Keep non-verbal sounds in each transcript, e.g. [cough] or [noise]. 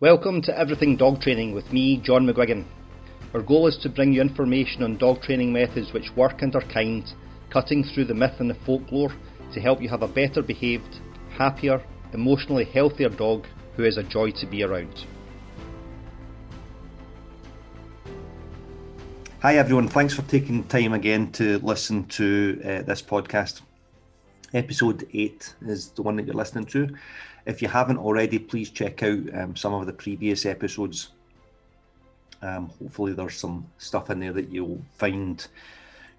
Welcome to Everything Dog Training with me, John McGuigan. Our goal is to bring you information on dog training methods which work and are kind, cutting through the myth and the folklore to help you have a better behaved, happier, emotionally healthier dog who is a joy to be around. Hi everyone, thanks for taking time again to listen to uh, this podcast. Episode 8 is the one that you're listening to. If you haven't already, please check out um, some of the previous episodes. Um, hopefully, there's some stuff in there that you'll find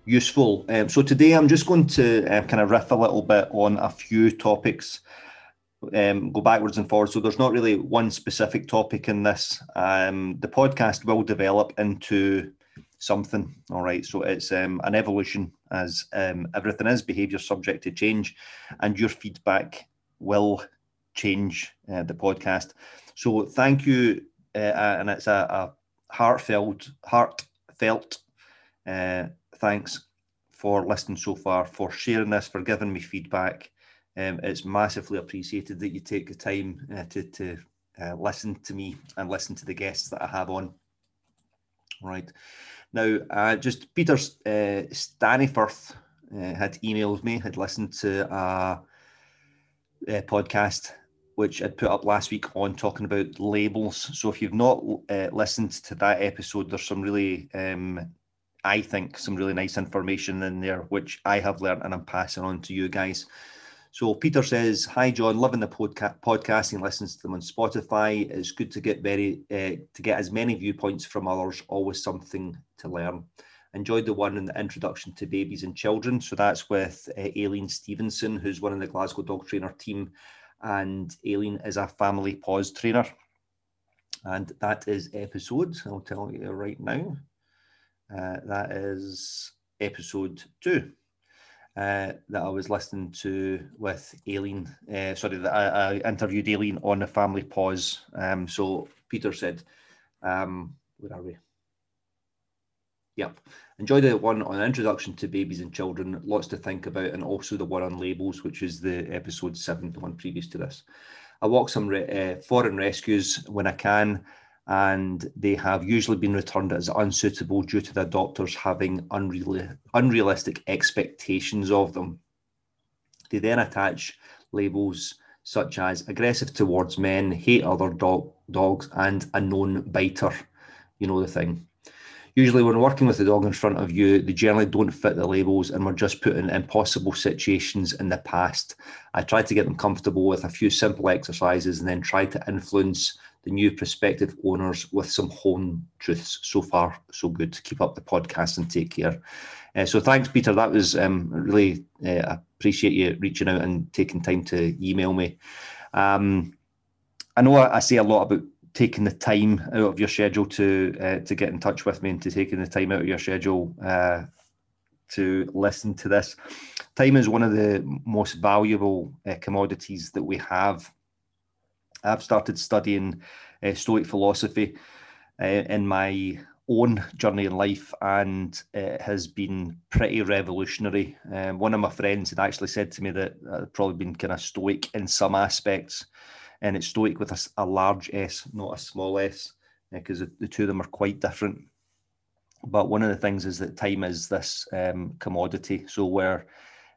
useful. Um, so, today I'm just going to uh, kind of riff a little bit on a few topics, um, go backwards and forwards. So, there's not really one specific topic in this. Um, the podcast will develop into something. All right. So it's um, an evolution, as um, everything is, behaviour subject to change, and your feedback will change uh, the podcast. So thank you, uh, and it's a, a, heartfelt, heartfelt uh, thanks for listening so far, for sharing this, for giving me feedback. Um, it's massively appreciated that you take the time uh, to, to uh, listen to me and listen to the guests that I have on. Right now, uh, just Peter uh, Staniforth uh, had emailed me, had listened to a podcast which I'd put up last week on talking about labels. So if you've not uh, listened to that episode, there's some really, um, I think, some really nice information in there, which I have learned and I'm passing on to you guys. So Peter says, "Hi John, loving the podca- podcasting. Listens to them on Spotify. It's good to get very uh, to get as many viewpoints from others. Always something to learn. Enjoyed the one in the introduction to babies and children. So that's with uh, Aileen Stevenson, who's one of the Glasgow Dog Trainer team, and Aileen is a Family Paws trainer. And that is episode, I'll tell you right now. Uh, that is episode two uh, that I was listening to with Aileen. Uh, sorry, that I, I, interviewed Aileen on the Family Paws. Um, so Peter said, um, where are we? Yep. Enjoy the one on introduction to babies and children, lots to think about, and also the one on labels, which is the episode seven, the one previous to this. I walk some re- uh, foreign rescues when I can, and they have usually been returned as unsuitable due to the adopters having unreal- unrealistic expectations of them. They then attach labels such as aggressive towards men, hate other dog- dogs, and a known biter. You know the thing usually when working with the dog in front of you, they generally don't fit the labels and we're just put in impossible situations in the past. I tried to get them comfortable with a few simple exercises and then try to influence the new prospective owners with some home truths. So far, so good. To keep up the podcast and take care. Uh, so thanks, Peter. That was um, really uh, appreciate you reaching out and taking time to email me. Um, I know I, I say a lot about taking the time out of your schedule to uh, to get in touch with me and to taking the time out of your schedule uh, to listen to this. Time is one of the most valuable uh, commodities that we have. I've started studying uh, Stoic philosophy uh, in my own journey in life, and it has been pretty revolutionary. Um, one of my friends had actually said to me that I've probably been kind of stoic in some aspects and it's Stoic with a, a large S, not a small s, because the, the, two of them are quite different. But one of the things is that time is this um, commodity. So where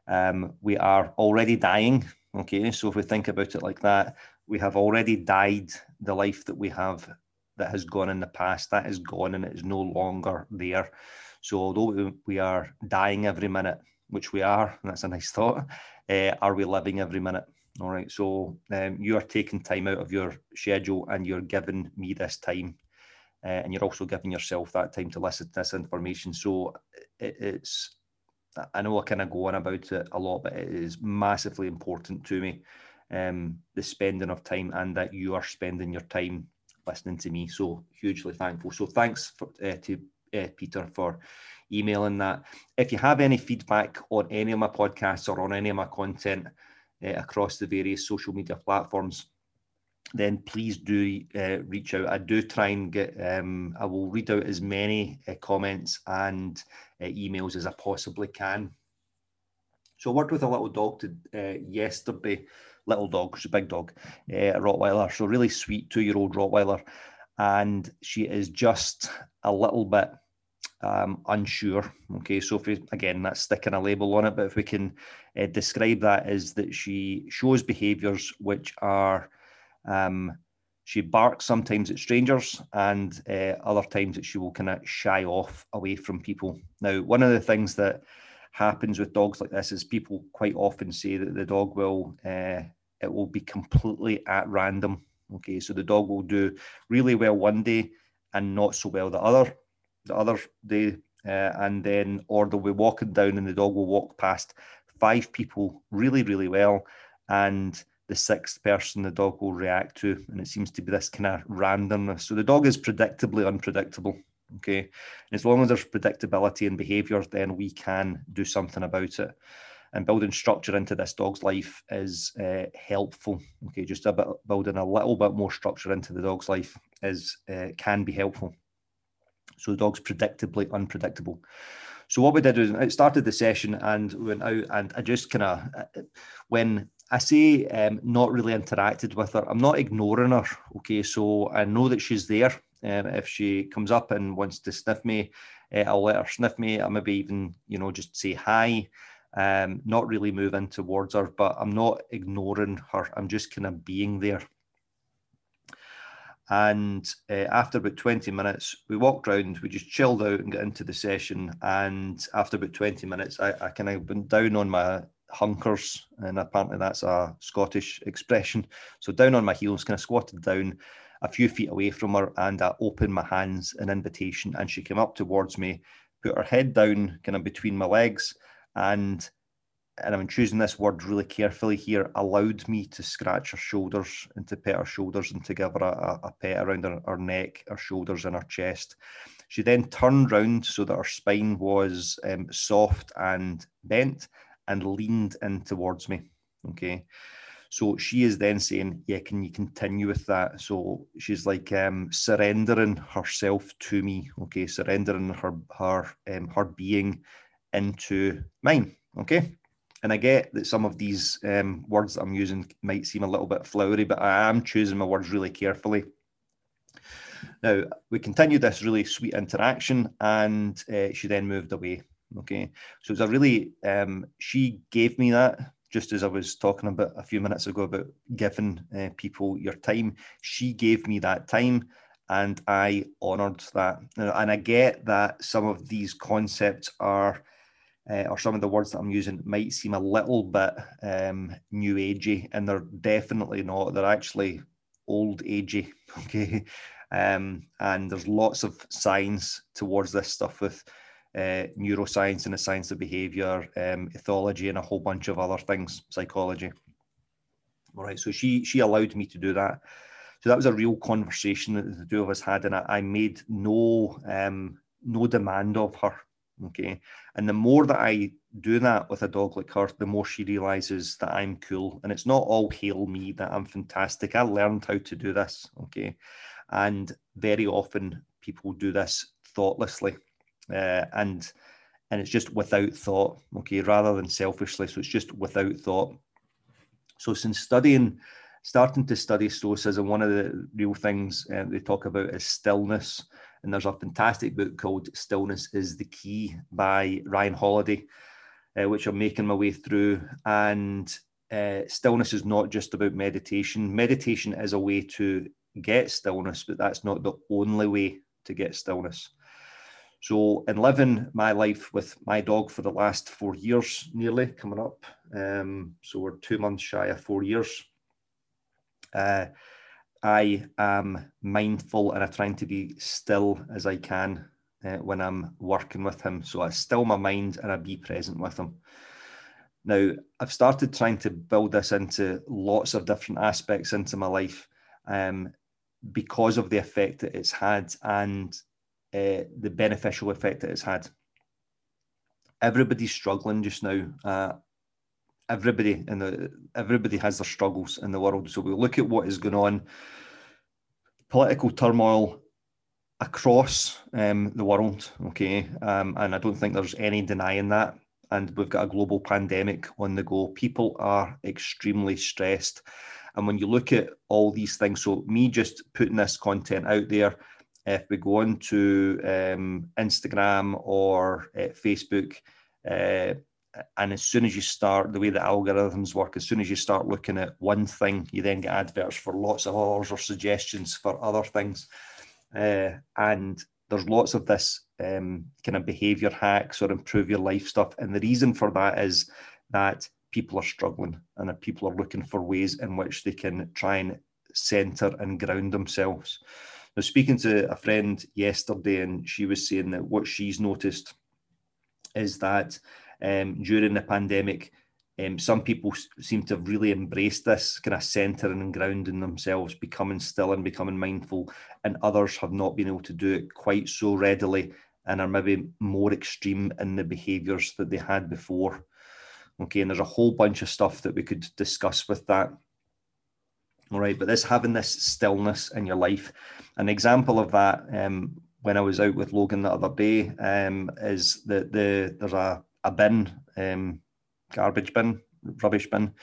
um, we are already dying, okay. So if we think about it like that, we have already died the life that we have that has gone in the past. That is gone and it is no longer there. So although we are dying every minute, which we are, and that's a nice thought, uh, are we living every minute? All right. So um, you are taking time out of your schedule and you're giving me this time. Uh, and you're also giving yourself that time to listen to this information. So it, it's, I know I kind of go on about it a lot, but it is massively important to me. Um, the spending of time and that you are spending your time listening to me. So hugely thankful. So thanks for, uh, to uh, Peter for emailing that. If you have any feedback on any of my podcasts or on any of my content, uh, across the various social media platforms, then please do uh, reach out. I do try and get, um, I will read out as many uh, comments and emails as I possibly can. So I worked with a little dog to, yesterday little dog. She's a big dog, a Rottweiler. So really sweet two-year-old Rottweiler, and she is just a little bit um, unsure. Okay, so if we, again that's sticking a label on it, but if we can uh, describe that as that she shows behaviours which are um, she barks sometimes at strangers and uh, other times that she will kind of shy off away from people. Now, one of the things that happens with dogs like this is people quite often say that the dog will uh, it will be completely at random. Okay, so the dog will do really well one day and not so well the other the other day, uh, and then or they'll be walking down and the dog will walk past five people really really well, and the sixth person the dog will react to, and it seems to be this kind of randomness. So the dog is predictably unpredictable. Okay, and as long as there's predictability in behaviour, then we can do something about it. And building structure into this dog's life is uh, helpful. Okay, just a bit building a little bit more structure into the dog's life is uh, can be helpful. So the dog's predictably unpredictable. So what we did was it started the session and went out and I just kind of when I say um, not really interacted with her. I'm not ignoring her. Okay, so I know that she's there. Um, if she comes up and wants to sniff me, uh, I'll let her sniff me. I maybe even you know just say hi. Um, not really moving towards her, but I'm not ignoring her. I'm just kind of being there. And uh, after about 20 minutes, we walked around, we just chilled out and got into the session. And after about 20 minutes, I, I kind of went down on my hunkers, and apparently that's a Scottish expression. So down on my heels, kind of squatted down a few feet away from her, and I opened my hands in invitation, and she came up towards me, put her head down, kind of between my legs, and and I'm choosing this word really carefully here, allowed me to scratch her shoulders and to pet her shoulders and to give her a, a pet around her, her neck, her shoulders, and her chest. She then turned round so that her spine was um, soft and bent, and leaned in towards me. Okay. So she is then saying, Yeah, can you continue with that? So she's like um, surrendering herself to me, okay, surrendering her her um, her being into mine. Okay. And I get that some of these um, words that I'm using might seem a little bit flowery, but I am choosing my words really carefully. Now, we continued this really sweet interaction, and uh, she then moved away. Okay, so it's a really um, she gave me that just as I was talking about a few minutes ago about giving uh, people your time. She gave me that time, and I honoured that. And I get that some of these concepts are. Uh, or some of the words that I'm using might seem a little bit um, new agey, and they're definitely not. They're actually old agey. [laughs] Okay, um, and there's lots of science towards this stuff with uh, neuroscience and the science of behavior, um, ethology, and a whole bunch of other things, psychology. All right, so she she allowed me to do that. So that was a real conversation that the two of us had, and I, I made no um, no demand of her. Okay, and the more that I do that with a dog like her, the more she realizes that I'm cool, and it's not all hail me that I'm fantastic. I learned how to do this. Okay, and very often people do this thoughtlessly uh, and and it's just without thought, okay, rather than selfishly. So it's just without thought. So since studying, starting to study stoicism, one of the real things uh, they talk about is stillness. And there's a fantastic book called Stillness is the Key by Ryan Holiday, uh, which I'm making my way through. And uh, stillness is not just about meditation. Meditation is a way to get stillness, but that's not the only way to get stillness. So, in living my life with my dog for the last four years, nearly coming up, um, so we're two months shy of four years. Uh, I am mindful and I'm trying to be still as I can uh, when I'm working with him. So I still my mind and I be present with him. Now, I've started trying to build this into lots of different aspects into my life um, because of the effect that it's had and uh, the beneficial effect that it's had. Everybody's struggling just now. Uh, everybody in the everybody has their struggles in the world. So we look at what is going on, political turmoil across um, the world. Okay, um, and I don't think there's any denying that. and we've got a global pandemic on the go. People are extremely stressed. And when you look at all these things, so me just putting this content out there, if we go on to um, Instagram or uh, Facebook, uh, and as soon as you start the way the algorithms work, as soon as you start looking at one thing, you then get adverts for lots of others or suggestions for other things. Uh, and there's lots of this um, kind of behavior hacks or improve your life stuff. And the reason for that is that people are struggling and that people are looking for ways in which they can try and center and ground themselves. Now, speaking to a friend yesterday, and she was saying that what she's noticed is that um, during the pandemic, um, some people seem to have really embraced this kind of centering and grounding themselves, becoming still and becoming mindful, and others have not been able to do it quite so readily and are maybe more extreme in the behaviors that they had before. Okay, and there's a whole bunch of stuff that we could discuss with that. All right, but this having this stillness in your life, an example of that um, when I was out with Logan the other day um, is that the there's a a bin, um, garbage bin, rubbish bin,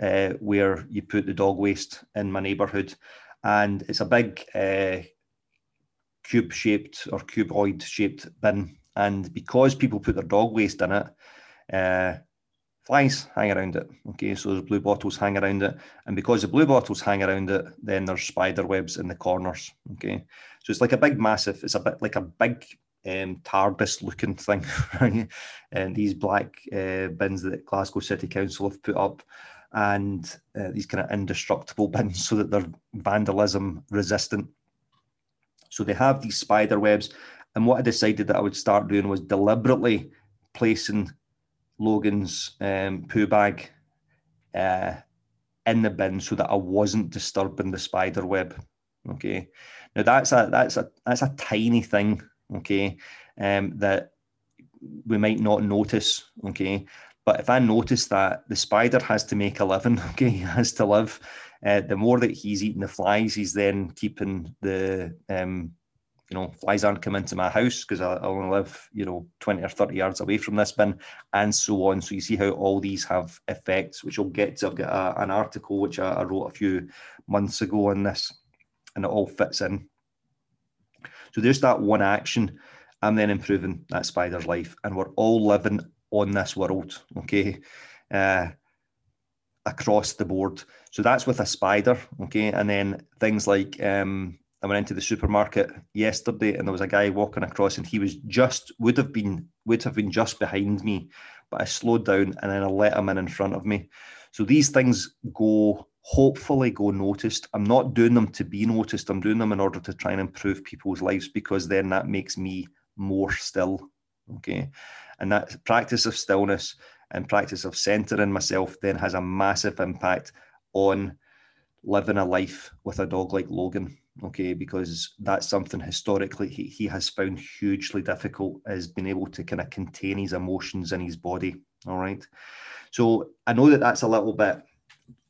uh, where you put the dog waste in my neighbourhood, and it's a big uh, cube shaped or cuboid shaped bin, and because people put their dog waste in it. Uh, flies hang around it. Okay, so there's blue bottles hang around it, and because the blue bottles hang around it, then there's spider webs in the corners. Okay, so it's like a big, massive. It's a bit like a big um, TARDIS looking thing? [laughs] And these black uh, bins that Glasgow City Council have put up, and uh, these kind of indestructible [laughs] bins so that they're vandalism resistant. So they have these spider webs. And what I decided that I would start doing was deliberately placing Logan's um, poo bag uh, in the bin so that I wasn't disturbing the spider web. Okay, now that's a that's a that's a tiny thing okay, um, that we might not notice, okay. But if I notice that the spider has to make a living, [laughs] okay, he has to live, uh, the more that he's eating the flies, he's then keeping the, um, you know, flies aren't coming to my house because I, I only live, you know, 20 or 30 yards away from this bin, and so on. So you see how all these have effects, which we'll get to. I've got a, an article which I, I wrote a few months ago on this, and it all fits in. So there's that one action. I'm then improving that spider's life, and we're all living on this world, okay, uh, across the board. So that's with a spider, okay, and then things like um, I went into the supermarket yesterday, and there was a guy walking across, and he was just would have been would have been just behind me, but I slowed down and then I let him in in front of me. So these things go hopefully go noticed. I'm not doing them to be noticed. I'm doing them in order to try and improve people's lives because then that makes me more still. Okay. And that practice of stillness and practice of centering myself then has a massive impact on living a life with a dog like Logan. Okay, because that's something historically he, he has found hugely difficult is being able to kind of contain his emotions in his body. All right. So I know that that's a little bit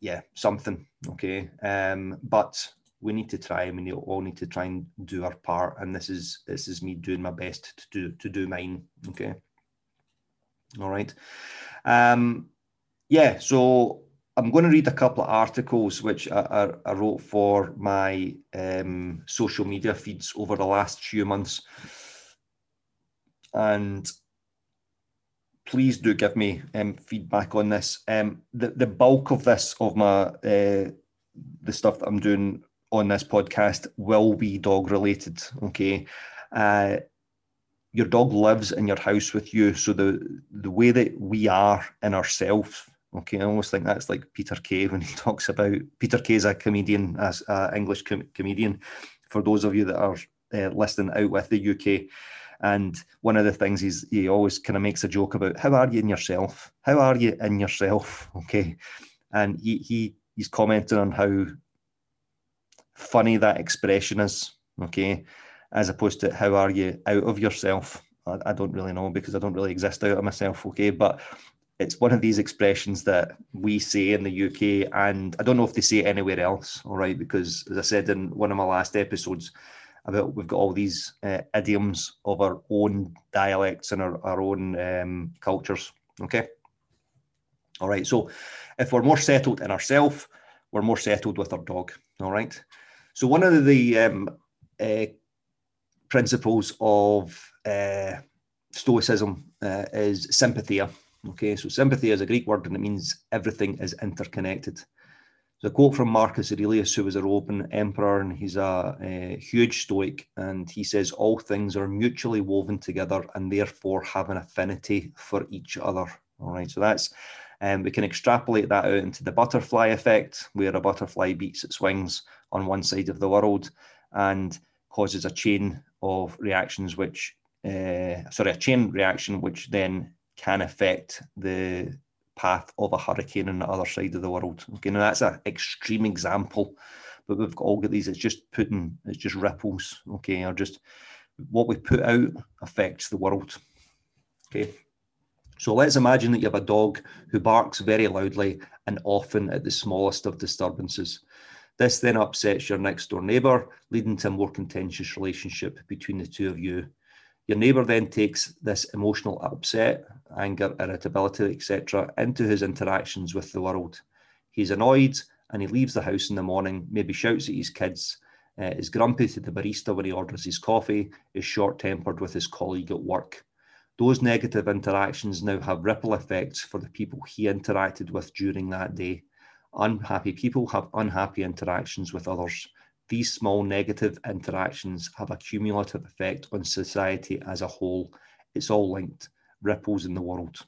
yeah, something. Okay. Um, but we need to try and we all need to try and do our part. And this is this is me doing my best to do to do mine. Okay. All right. Um, yeah, so I'm going to read a couple of articles which I, I, I wrote for my um, social media feeds over the last few months. And please do give me um, feedback on this. Um, the the bulk of this of my uh, the stuff that I'm doing on this podcast will be dog related. Okay, uh, your dog lives in your house with you, so the the way that we are in ourselves. Okay, I almost think that's like Peter Kay when he [laughs] talks about Peter Kay is a comedian, as an English com- comedian. For those of you that are uh, listening out with the UK, and one of the things is he always kind of makes a joke about how are you in yourself? How are you in yourself? [laughs] Okay. And he, he he's commenting on how funny that expression is. Okay. As opposed to how are you out of yourself? I, I don't really know because I don't really exist out of myself. Okay. But it's one of these expressions that we say in the UK, and I don't know if they say it anywhere else. All right, because as I said in one of my last episodes, about we've got all these uh, idioms of our own dialects and our, our own um, cultures. Okay. All right. So if we're more settled in ourselves, we're more settled with our dog. All right. So one of the um, uh, principles of uh, Stoicism uh, is sympatheia. Okay, so sympathy is a Greek word and it means everything is interconnected. A quote from Marcus Aurelius, who was a Roman emperor, and he's a, a huge Stoic, and he says all things are mutually woven together and therefore have an affinity for each other. All right, so that's um, we can extrapolate that out into the butterfly effect, where a butterfly beats its wings on one side of the world and causes a chain of reactions, which uh, sorry, a chain reaction, which then can affect the path of a hurricane on the other side of the world. Okay, now that's an extreme example, but we've got all got these. It's just putting, it's just ripples. Okay, or just what we put out affects the world. Okay, so let's imagine that you have a dog who barks very loudly and often at the smallest of disturbances. This then upsets your next door neighbour, leading to a more contentious relationship between the two of you. Your neighbour then takes this emotional upset, anger, irritability, etc., into his interactions with the world. He's annoyed and he leaves the house in the morning, maybe shouts at his kids, uh, is grumpy to the barista when he orders his coffee, is short tempered with his colleague at work. Those negative interactions now have ripple effects for the people he interacted with during that day. Unhappy people have unhappy interactions with others. These small negative interactions have a cumulative effect on society as a whole. It's all linked, ripples in the world.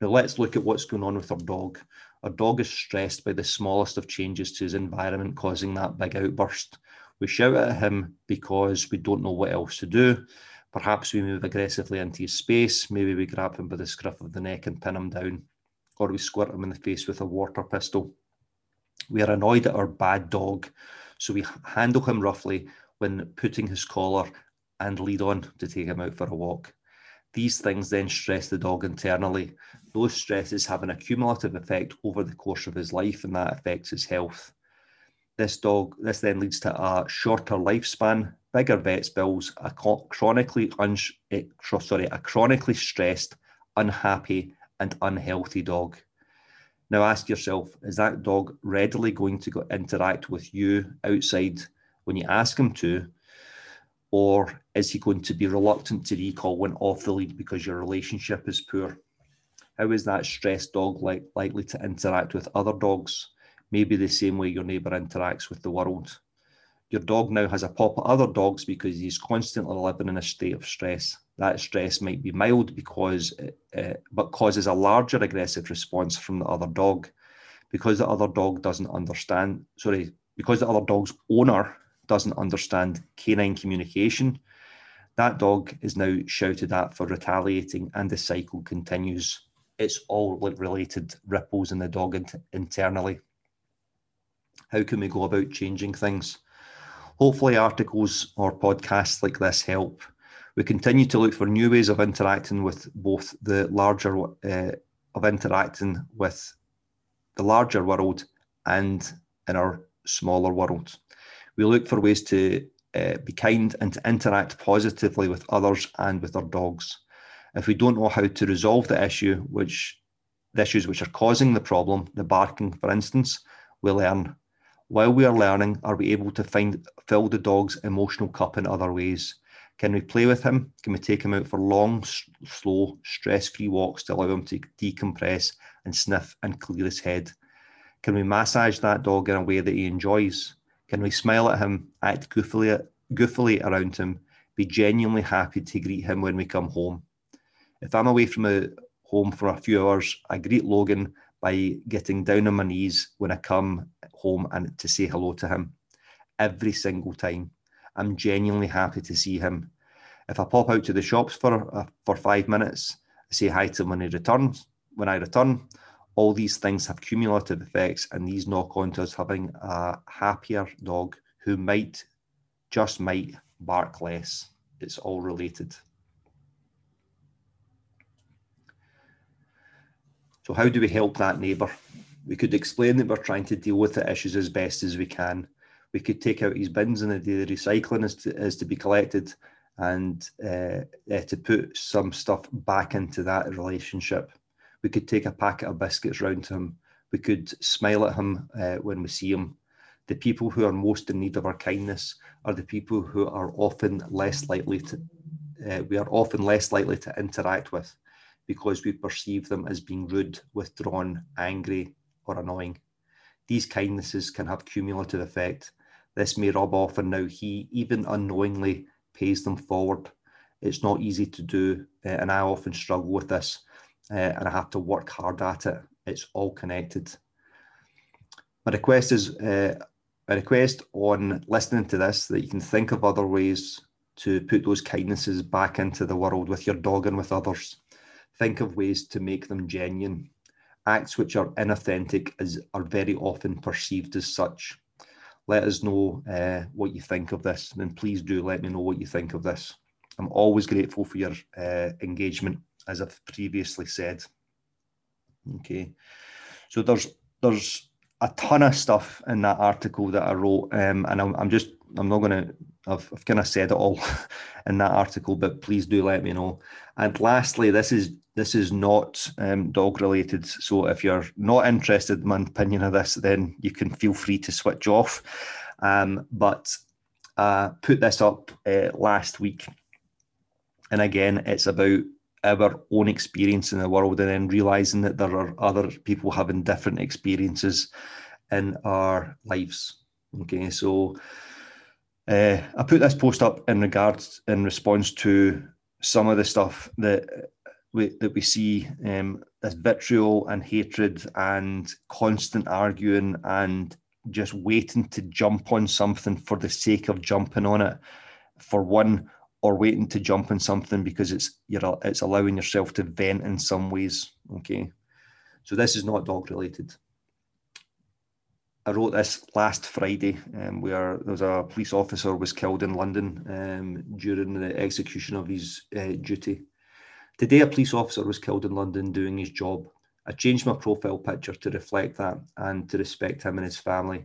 Now let's look at what's going on with our dog. Our dog is stressed by the smallest of changes to his environment, causing that big outburst. We shout at him because we don't know what else to do. Perhaps we move aggressively into his space. Maybe we grab him by the scruff of the neck and pin him down. Or we squirt him in the face with a water pistol. We are annoyed at our bad dog so we handle him roughly when putting his collar and lead on to take him out for a walk. These things then stress the dog internally. Those stresses have an accumulative effect over the course of his life, and that affects his health. This dog, this then leads to a shorter lifespan, bigger vets bills, a chronically eh, sorry, a chronically stressed, unhappy, and unhealthy dog. Now ask yourself, is that dog readily going to go interact with you outside when you ask him to? Or is he going to be reluctant to recall when off the lead because your relationship is poor? How is that stressed dog like, likely to interact with other dogs? Maybe the same way your neighbour interacts with the world. Your dog now has a pop at other dogs because he's constantly living in a state of stress that stress might be mild because uh, but causes a larger aggressive response from the other dog. Because the other dog doesn't understand sorry because the other dog's owner doesn't understand canine communication that dog is now shouted at for retaliating and the cycle continues. It's all related ripples in the dog internally. How can we go about changing things? Hopefully articles or podcasts like this help we continue to look for new ways of interacting with both the larger uh, of interacting with the larger world and in our smaller world. We look for ways to uh, be kind and to interact positively with others and with our dogs. If we don't know how to resolve the issue, which the issues which are causing the problem, the barking, for instance, we learn. While we are learning, are we able to find fill the dog's emotional cup in other ways? Can we play with him? Can we take him out for long, slow, stress free walks to allow him to decompress and sniff and clear his head? Can we massage that dog in a way that he enjoys? Can we smile at him, act goofily, goofily around him, be genuinely happy to greet him when we come home? If I'm away from a home for a few hours, I greet Logan by getting down on my knees when I come home and to say hello to him every single time. I'm genuinely happy to see him. If I pop out to the shops for uh, for five minutes, I say hi to him when he returns. When I return, all these things have cumulative effects, and these knock on to us having a happier dog who might, just might, bark less. It's all related. So, how do we help that neighbour? We could explain that we're trying to deal with the issues as best as we can we could take out his bins and the recycling is to, is to be collected and uh, uh, to put some stuff back into that relationship. We could take a packet of biscuits round to him. We could smile at him uh, when we see him. The people who are most in need of our kindness are the people who are often less likely to, uh, we are often less likely to interact with because we perceive them as being rude, withdrawn, angry, or annoying. These kindnesses can have cumulative effect. This may rub off, and now he, even unknowingly, pays them forward. It's not easy to do, uh, and I often struggle with this, uh, and I have to work hard at it. It's all connected. My request is uh, a request on listening to this that you can think of other ways to put those kindnesses back into the world with your dog and with others. Think of ways to make them genuine. Acts which are inauthentic is, are very often perceived as such. Let us know uh, what you think of this, and please do let me know what you think of this. I'm always grateful for your uh, engagement, as I've previously said. Okay, so there's there's a ton of stuff in that article that I wrote, um, and I'm, I'm, just I'm not going to I've, I've kind of said it all [laughs] in that article, but please do let me know. And lastly, this is this is not um, dog related, so if you're not interested in my opinion of this, then you can feel free to switch off. Um, but uh, put this up uh, last week, and again, it's about our own experience in the world and then realizing that there are other people having different experiences in our lives. Okay, so uh, I put this post up in regards in response to some of the stuff that we that we see um, this vitriol and hatred and constant arguing and just waiting to jump on something for the sake of jumping on it for one or waiting to jump on something because it's you're it's allowing yourself to vent in some ways. Okay, so this is not dog related. I wrote this last Friday, um, where there was a police officer was killed in London um, during the execution of his uh, duty. Today, a police officer was killed in London doing his job. I changed my profile picture to reflect that and to respect him and his family.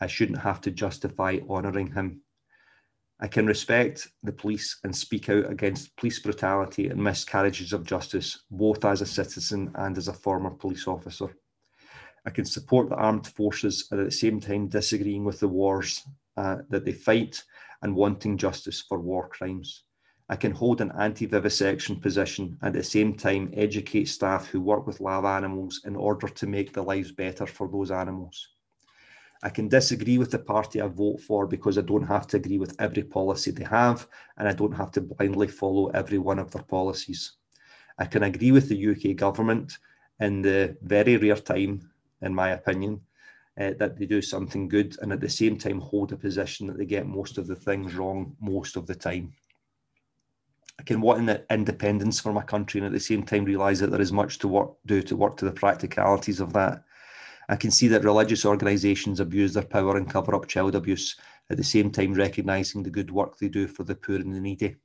I shouldn't have to justify honouring him. I can respect the police and speak out against police brutality and miscarriages of justice, both as a citizen and as a former police officer. I can support the armed forces and at the same time disagreeing with the wars uh, that they fight and wanting justice for war crimes. I can hold an anti vivisection position and at the same time educate staff who work with live animals in order to make the lives better for those animals. I can disagree with the party I vote for because I don't have to agree with every policy they have, and I don't have to blindly follow every one of their policies. I can agree with the UK government in the very rare time, in my opinion, uh, that they do something good, and at the same time hold a position that they get most of the things wrong most of the time. I can want independence for my country and at the same time realise that there is much to work, do to work to the practicalities of that. I can see that religious organisations abuse their power and cover up child abuse, at the same time recognising the good work they do for the poor and the needy.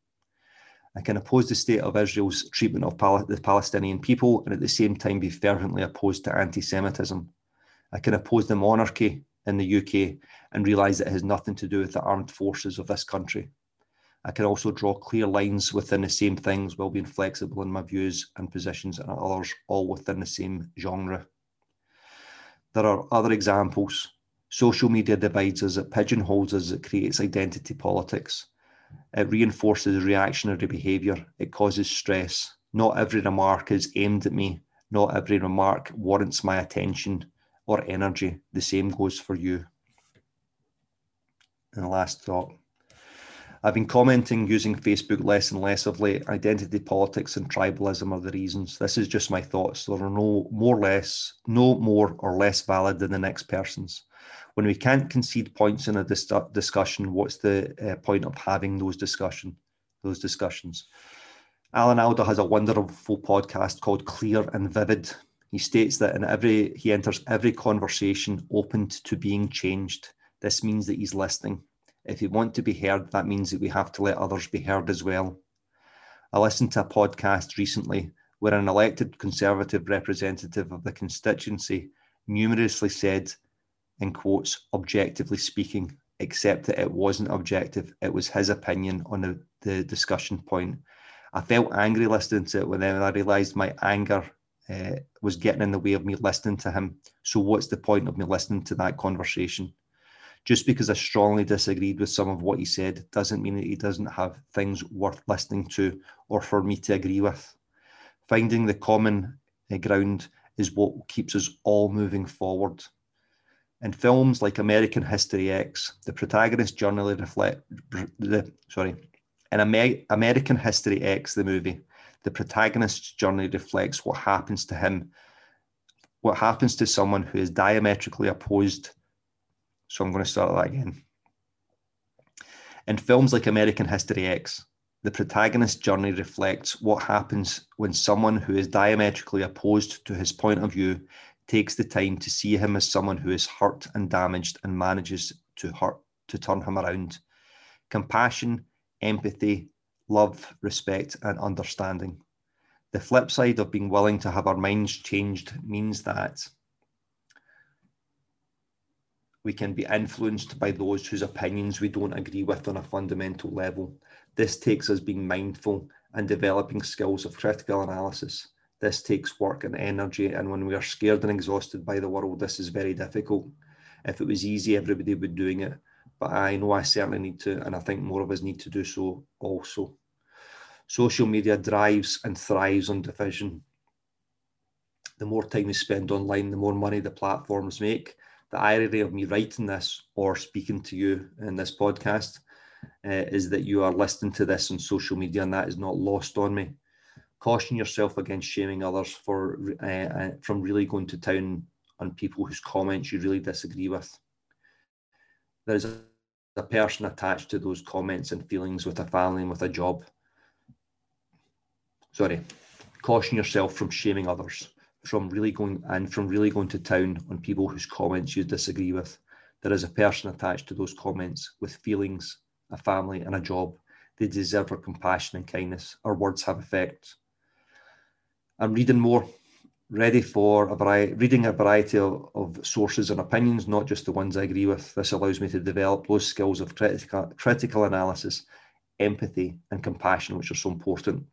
I can oppose the state of Israel's treatment of Pal- the Palestinian people and at the same time be fervently opposed to anti Semitism. I can oppose the monarchy in the UK and realise it has nothing to do with the armed forces of this country. I can also draw clear lines within the same things while being flexible in my views and positions and others, all within the same genre. There are other examples. Social media divides us, it pigeonholes us, it creates identity politics. It reinforces reactionary behaviour, it causes stress. Not every remark is aimed at me, not every remark warrants my attention or energy. The same goes for you. And the last thought. I've been commenting using Facebook less and less of late. Identity politics and tribalism are the reasons. This is just my thoughts. There are no more or less, no more or less valid than the next person's. When we can't concede points in a dis- discussion, what's the uh, point of having those discussion, those discussions? Alan Alda has a wonderful podcast called Clear and Vivid. He states that in every he enters every conversation open to being changed. This means that he's listening. If you want to be heard, that means that we have to let others be heard as well. I listened to a podcast recently where an elected Conservative representative of the constituency numerously said, in quotes, objectively speaking, except that it wasn't objective, it was his opinion on the, the discussion point. I felt angry listening to it when I realised my anger uh, was getting in the way of me listening to him. So what's the point of me listening to that conversation? Just because I strongly disagreed with some of what he said doesn't mean that he doesn't have things worth listening to or for me to agree with. Finding the common uh, ground is what keeps us all moving forward. In films like American History X, the protagonist generally reflect the sorry, in Amer- American History X, the movie, the protagonist's journey reflects what happens to him, what happens to someone who is diametrically opposed. So I'm going to start that again. In films like American History X, the protagonist's journey reflects what happens when someone who is diametrically opposed to his point of view takes the time to see him as someone who is hurt and damaged and manages to hurt to turn him around. Compassion, empathy, love, respect, and understanding. The flip side of being willing to have our minds changed means that we can be influenced by those whose opinions we don't agree with on a fundamental level. This takes us being mindful and developing skills of critical analysis. This takes work and energy, and when we are scared and exhausted by the world, this is very difficult. If it was easy, everybody would be doing it. But I know I certainly need to, and I think more of us need to do so also. Social media drives and thrives on division. The more time we spend online, the more money the platforms make. The irony of me writing this or speaking to you in this podcast uh, is that you are listening to this on social media, and that is not lost on me. Caution yourself against shaming others for uh, uh, from really going to town on people whose comments you really disagree with. There is a, person attached to those comments and feelings with a family and with a job sorry, caution yourself from shaming others, from really going and from really going to town on people whose comments you disagree with. There is a person attached to those comments with feelings, a family, and a job. They deserve our compassion and kindness. Our words have effect. I'm reading more, ready for a variety, reading a variety of, of sources and opinions, not just the ones I agree with. This allows me to develop those skills of critical, critical analysis, empathy, and compassion, which are so important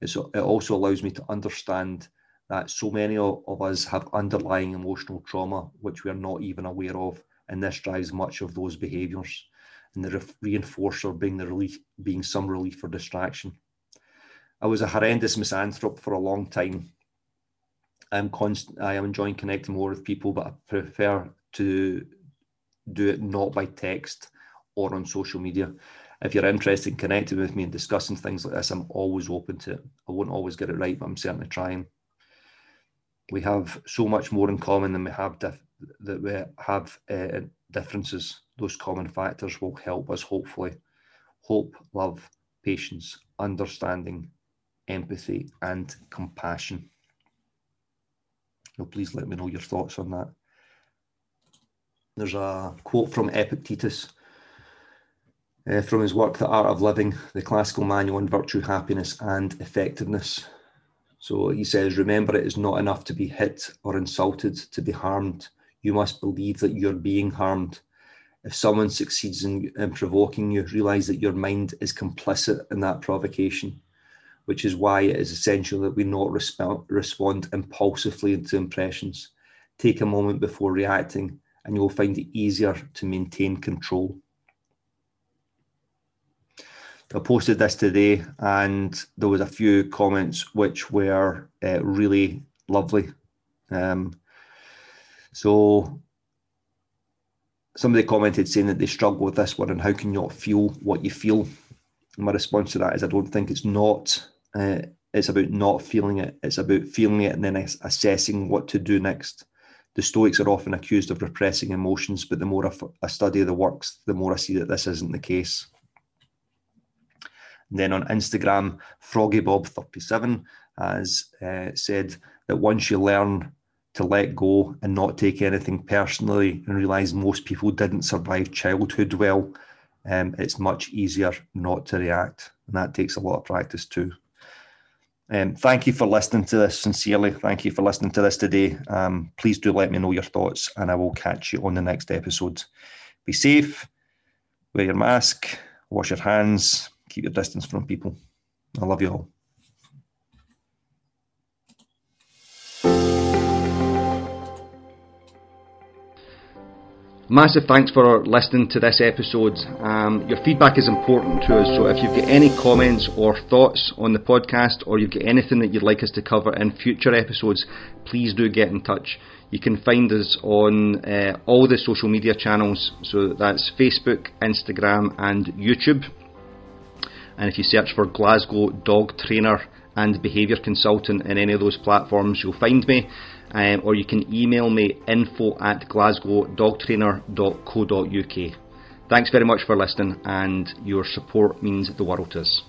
it's, it also allows me to understand that so many of, us have underlying emotional trauma which we are not even aware of, and this drives much of those behaviours. And the re- reinforcer being the relief, being some relief or distraction. I was a horrendous misanthrope for a long time. I'm I am enjoying connecting more with people, but I prefer to do it not by text or on social media if you're interested in connecting with me and discussing things like this, I'm always open to it. I won't always get it right, but I'm certainly trying. We have so much more in common than we have dif- that we have uh, differences. Those common factors will help us hopefully. Hope, love, patience, understanding, empathy, and compassion. So please let me know your thoughts on that. There's a quote from Epictetus uh, from his work, The Art of Living, the classical manual on virtue, happiness, and effectiveness. So he says, Remember, it is not enough to be hit or insulted, to be harmed. You must believe that you're being harmed. If someone succeeds in, in provoking you, realize that your mind is complicit in that provocation, which is why it is essential that we not resp- respond impulsively to impressions. Take a moment before reacting, and you'll find it easier to maintain control. I posted this today, and there was a few comments which were uh, really lovely. Um, so somebody commented saying that they struggle with this one, and how can you not feel what you feel? My response to that is, I don't think it's not. Uh, it's about not feeling it. It's about feeling it and then assessing what to do next. The Stoics are often accused of repressing emotions, but the more I study the works, the more I see that this isn't the case. And then on Instagram, FroggyBob37 has uh, said that once you learn to let go and not take anything personally and realize most people didn't survive childhood well, um, it's much easier not to react. And that takes a lot of practice too. Um, thank you for listening to this sincerely. Thank you for listening to this today. Um, please do let me know your thoughts, and I will catch you on the next episode. Be safe, wear your mask, wash your hands, keep your distance from people. I love you all. Massive thanks for listening to this episode. Um, your feedback is important to us, so if you've got any comments or thoughts on the podcast, or you've got anything that you'd like us to cover in future episodes, please do get in touch. You can find us on uh, all the social media channels, so that's Facebook, Instagram, and YouTube. And if you search for Glasgow Dog Trainer and Behaviour Consultant in any of those platforms, you'll find me um, or you can email me info at glasgowdogtrainer.co.uk. Thanks very much for listening, and your support means the world to us.